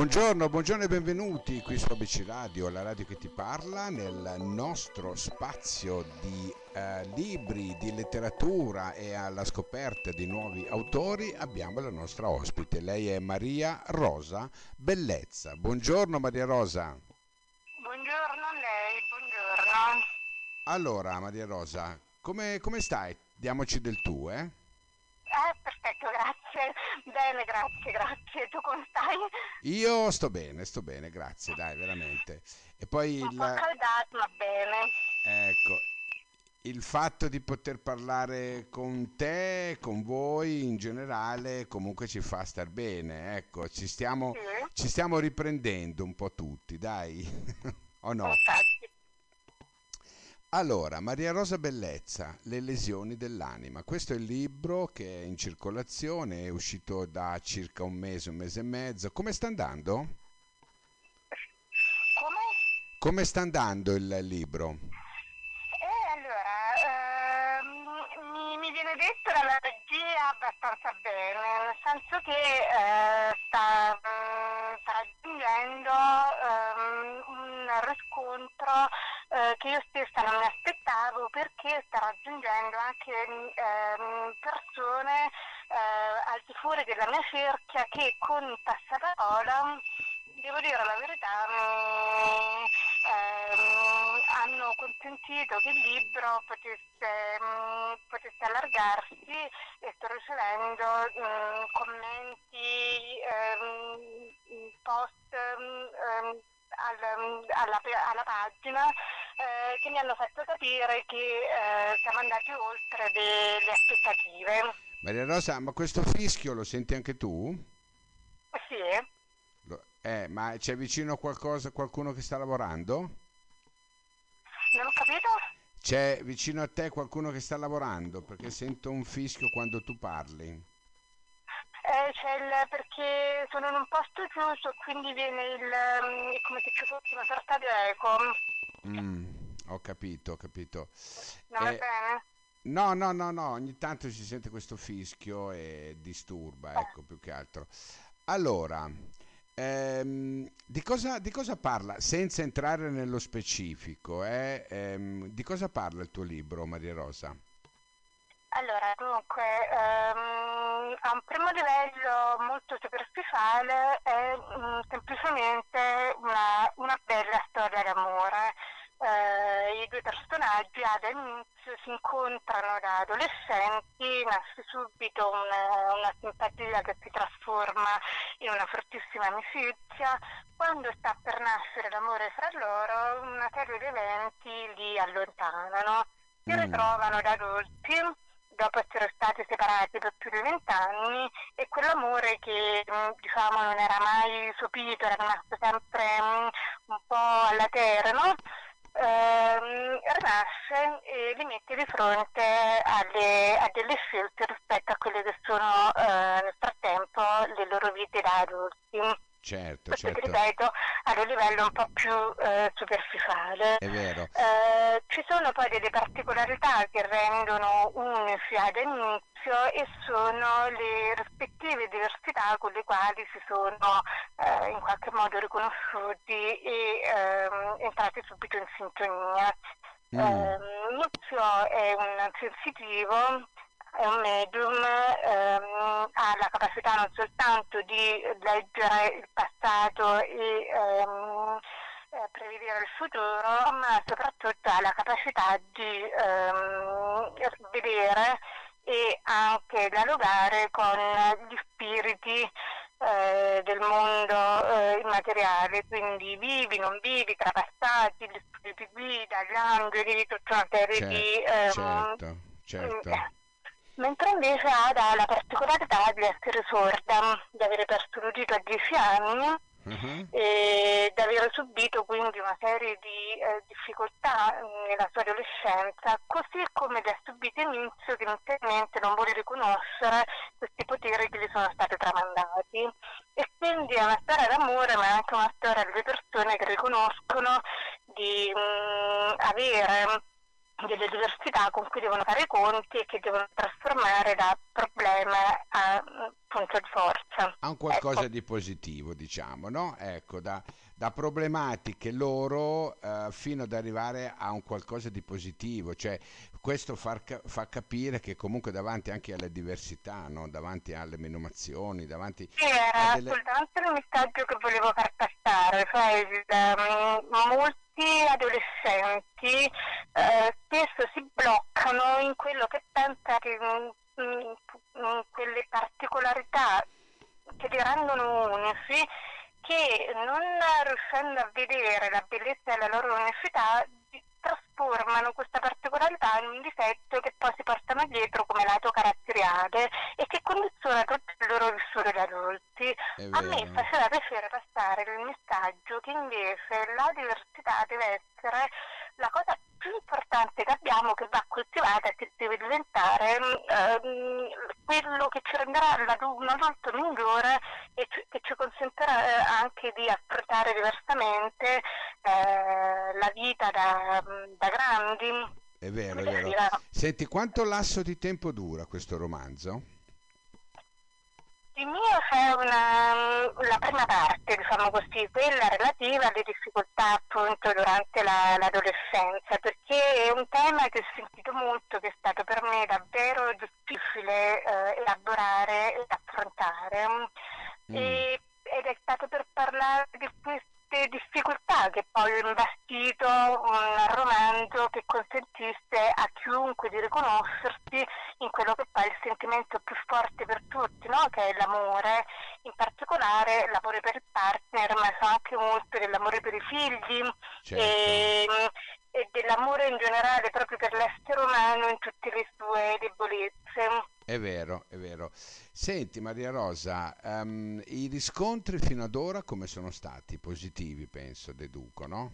Buongiorno, buongiorno e benvenuti qui su ABC Radio, la radio che ti parla, nel nostro spazio di eh, libri, di letteratura e alla scoperta di nuovi autori abbiamo la nostra ospite. Lei è Maria Rosa Bellezza. Buongiorno Maria Rosa. Buongiorno a lei, buongiorno. Allora Maria Rosa, come, come stai? Diamoci del tu, eh? Perfetto, grazie. Bene, grazie, grazie. Tu come stai? Io sto bene, sto bene, grazie, dai, veramente. E poi Un il, po' accaldato, ma bene. ecco, il fatto di poter parlare con te, con voi in generale, comunque ci fa star bene, ecco, ci stiamo, Sì, ci stiamo riprendendo un po' tutti, dai, o no? infatti. Allora, Maria Rosa Bellezza, Le lesioni dell'anima. Questo è il libro che è in circolazione, è uscito da circa un mese, un mese e mezzo. Come sta andando? Come? Come sta andando il libro? Eh, allora, ehm, mi, mi viene detto dalla regia abbastanza bene, nel senso che eh, sta, mm, sta raggiungendo ehm, un riscontro eh, che io stessa non mi aspettavo perché sta raggiungendo anche ehm, persone eh, al di fuori della mia cerchia che con passaparola Devo dire la verità, mi, ehm, hanno consentito che il libro potesse, mm, potesse allargarsi e sto ricevendo mm, commenti, ehm, post mm, ehm, al- alla, alla pagina eh, che mi hanno fatto capire che eh, siamo andati oltre le, le aspettative. Maria Rosa, ma questo fischio lo senti anche tu? Sì. Lo- Eh, ma c'è vicino qualcosa, qualcuno che sta lavorando? Non ho capito? C'è vicino a te qualcuno che sta lavorando? Perché sento un fischio quando tu parli. Eh, c'è il- perché sono in un posto chiuso, quindi viene il mm, come se ci fosse una sorta di eco. Mm, ho capito, ho capito. Non Eh, bene? No, no, no, no, ogni tanto si sente questo fischio e disturba, ecco, più che altro. Allora, ehm, di cosa, di cosa parla, senza entrare nello specifico, eh, ehm, di cosa parla il tuo libro, Maria Rosa? Allora, dunque, ehm, a un primo livello molto superficiale è mm, semplicemente una, una bella storia d'amore. Due personaggi all'inizio si incontrano da adolescenti, nasce subito una, una simpatia che si trasforma in una fortissima amicizia. Quando sta per nascere l'amore fra loro, una serie di eventi li allontanano. Si Mm. ritrovano da adulti dopo essere stati separati per più di vent'anni e quell'amore che mh, diciamo non era mai sopito, era rimasto sempre mh, un po' alla terra, no? Ehm, rinasce e li mette di fronte alle- a delle scelte rispetto a quelle che sono eh, nel frattempo le loro vite da adulti. Certo, certo, ripeto ad un livello un po' più eh, superficiale. è vero. Eh, ci sono poi delle particolarità che rendono unici ad inizio e sono le rispettive diversità con le quali si sono eh, in qualche modo riconosciuti e ehm, entrati subito in sintonia. Mm, Ehm, Muzio è un sensitivo, è un medium, ehm, ha la capacità non soltanto di leggere il passato e ehm, eh, prevedere il futuro, ma soprattutto ha la capacità di ehm, vedere e anche dialogare con gli spiriti eh, del mondo eh, immateriale, quindi vivi, non vivi, trapassati, gli spiriti guida, gli angeli, tutta una serie cer- di... ehm, certo, certo. Mm, Mentre invece Ada ha la particolarità di essere sorda, di avere perso l'udito a 10 anni Mhm. e di aver subito quindi una serie di eh, difficoltà mh, nella sua adolescenza, così come le ha subite inizio che inizialmente non vuole riconoscere questi poteri che gli sono stati tramandati. E quindi è una storia d'amore, ma è anche una storia delle persone che riconoscono di mh, avere delle diversità con cui devono fare i conti e che devono trasformare da problema a punto di forza. A un qualcosa ecco. di positivo, diciamo, no? Ecco, da, da problematiche loro eh, fino ad arrivare a un qualcosa di positivo, cioè questo far, fa capire che comunque davanti anche alle diversità, no? davanti alle menomazioni, davanti sì, era delle... assolutamente il messaggio che volevo far passare, cioè um, molti adolescenti eh, in quello che in quelle particolarità che li rendono unici che non riuscendo a vedere la bellezza della loro unicità trasformano questa particolarità in un difetto che poi si portano dietro come lato caratteriale e che condiziona tutto il loro vissuto da adulti. A me faceva piacere passare il messaggio che invece la diversità deve essere la cosa più importante che abbiamo che va coltivata e che deve diventare ehm, quello che ci renderà un adulto migliore e ci, che ci consentirà eh, anche di affrontare diversamente eh, la vita da, da grandi. È vero, è vero. Senti, quanto lasso di tempo dura questo romanzo? Il mio c'è la prima parte, diciamo così, quella relativa alle difficoltà appunto durante la, l'adolescenza, perché è un tema che ho sentito molto, che è stato per me davvero difficile eh, elaborare e affrontare. Mm. E, ed è stato per parlare di queste difficoltà che poi ho imbastito un romanzo che consentisse a chiunque di riconoscersi in quello che poi è il sentimento più forte per tutti, no? che è l'amore, in particolare l'amore per il partner, ma so anche molto dell'amore per i figli certo. e, e dell'amore in generale proprio per l'essere umano in tutte le sue debolezze. È vero, è vero. Senti Maria Rosa, um, i riscontri fino ad ora come sono stati? Positivi, penso, deduco, no?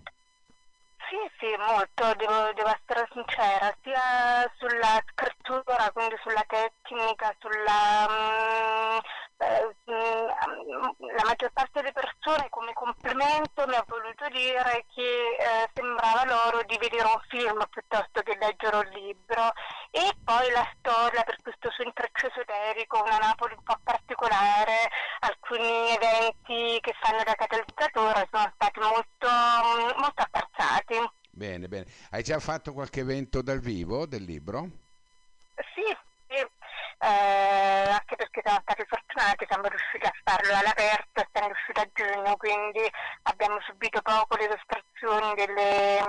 Sì, sì, molto, devo, devo, essere sincera, sia sulla scrittura, quindi sulla tecnica, sulla... Um, eh, la maggior parte delle persone come complimento mi ha voluto dire che eh, sembrava loro di vedere un film piuttosto che leggere un libro e poi la storia per questo suo intreccio esoterico, una Napoli un po' particolare, alcuni eventi che fanno da catalizzatore sono stati molto, molto apprezzati. Bene, bene. Hai già fatto qualche evento dal vivo del libro? Eh, anche perché siamo stati fortunati, siamo riusciti a farlo all'aperto e siamo riusciti a giugno, quindi abbiamo subito poco le illustrazioni delle,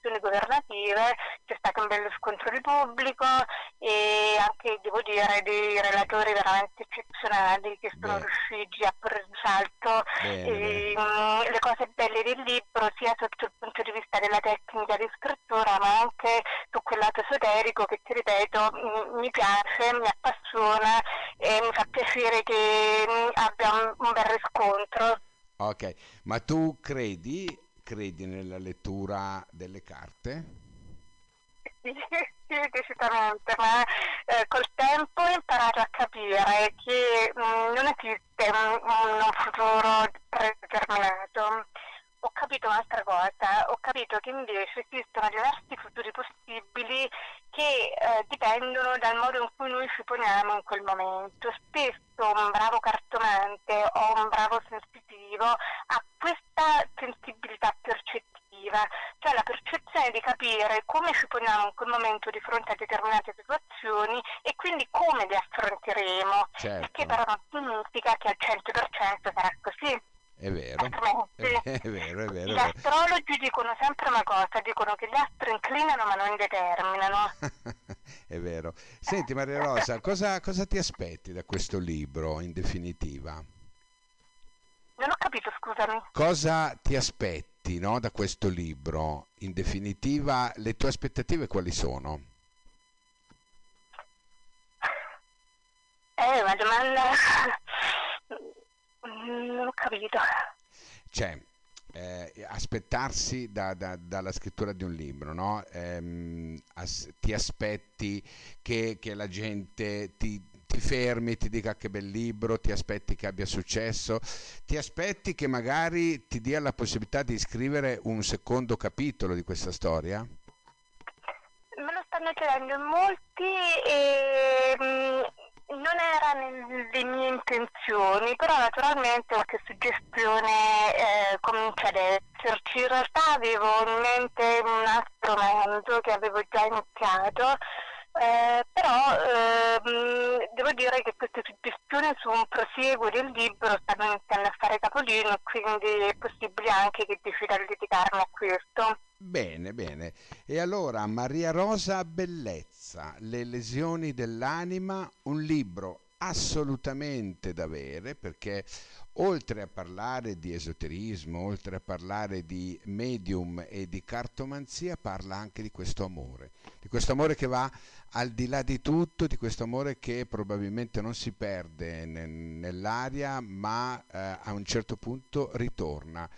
delle governative, c'è stato un bello scontro di pubblico e anche devo dire dei relatori veramente eccezionali che sono Beh. riusciti a porre in salto e, mh, le cose belle del libro sia sotto il punto di vista della tecnica di scrittura ma anche su quel lato esoterico che ti ripeto mi piace, mi appassiona e mi fa piacere che abbia un, un bel riscontro. Ok, ma tu credi, credi nella lettura delle carte? Sì, sì, decisamente, ma eh, col tempo ho imparato a capire che mh, non esiste un, un futuro predeterminato ho capito un'altra cosa, ho capito che invece esistono diversi futuri possibili che eh, dipendono dal modo in cui noi ci poniamo in quel momento. Spesso un bravo cartomante o un bravo sensitivo ha questa sensibilità percettiva, cioè la percezione di capire come ci poniamo in quel momento di fronte a determinate situazioni e quindi come le affronteremo, certo. che però non significa che al 100% sarà così. È vero, è, è vero, è vero. Gli astrologi dicono sempre una cosa, dicono che gli astri inclinano ma non determinano. è vero. Senti Maria Rosa, cosa, cosa ti aspetti da questo libro in definitiva? Non ho capito, scusami. Cosa ti aspetti no, da questo libro? In definitiva, le tue aspettative quali sono? È una domanda non ho capito. Cioè, eh, aspettarsi da, da, dalla scrittura di un libro, no? eh, as, ti aspetti che, che la gente ti, ti, fermi, ti dica che bel libro, ti aspetti che abbia successo, ti aspetti che magari ti dia la possibilità di scrivere un secondo capitolo di questa storia? stanno chiedendo in molti e mh, non era nelle mie intenzioni, però naturalmente qualche suggestione eh, comincia ad esserci. In realtà avevo in mente un altro mezzo che avevo già iniziato, eh, però ehm, devo dire che queste suggestioni su un prosieguo del libro stanno iniziando a fare capolino, quindi è possibile anche che decida di dedicarmi a questo. Bene, bene. E allora Maria Rosa Bellezza, Le lesioni dell'anima, un libro assolutamente da avere perché oltre a parlare di esoterismo, oltre a parlare di medium e di cartomanzia, parla anche di questo amore, di questo amore che va al di là di tutto, di questo amore che probabilmente non si perde nell'aria, ma eh, a un certo punto ritorna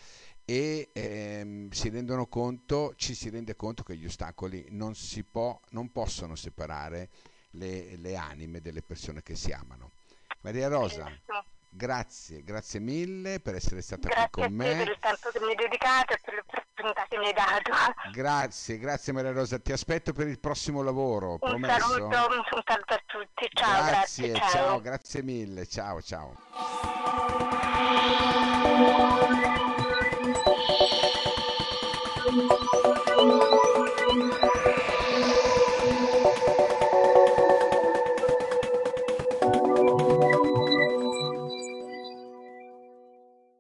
e ehm, si rendono conto, ci si rende conto che gli ostacoli non, si può, non possono separare le, le anime delle persone che si amano. Maria Rosa, grazie, grazie mille per essere stata grazie qui con me. Grazie per il tempo che mi hai dedicato e per l'opportunità che mi hai dato. Grazie, grazie Maria Rosa, ti aspetto per il prossimo lavoro, un promesso. Saluto, un saluto a tutti, ciao, grazie, grazie ciao. ciao, grazie mille, ciao ciao.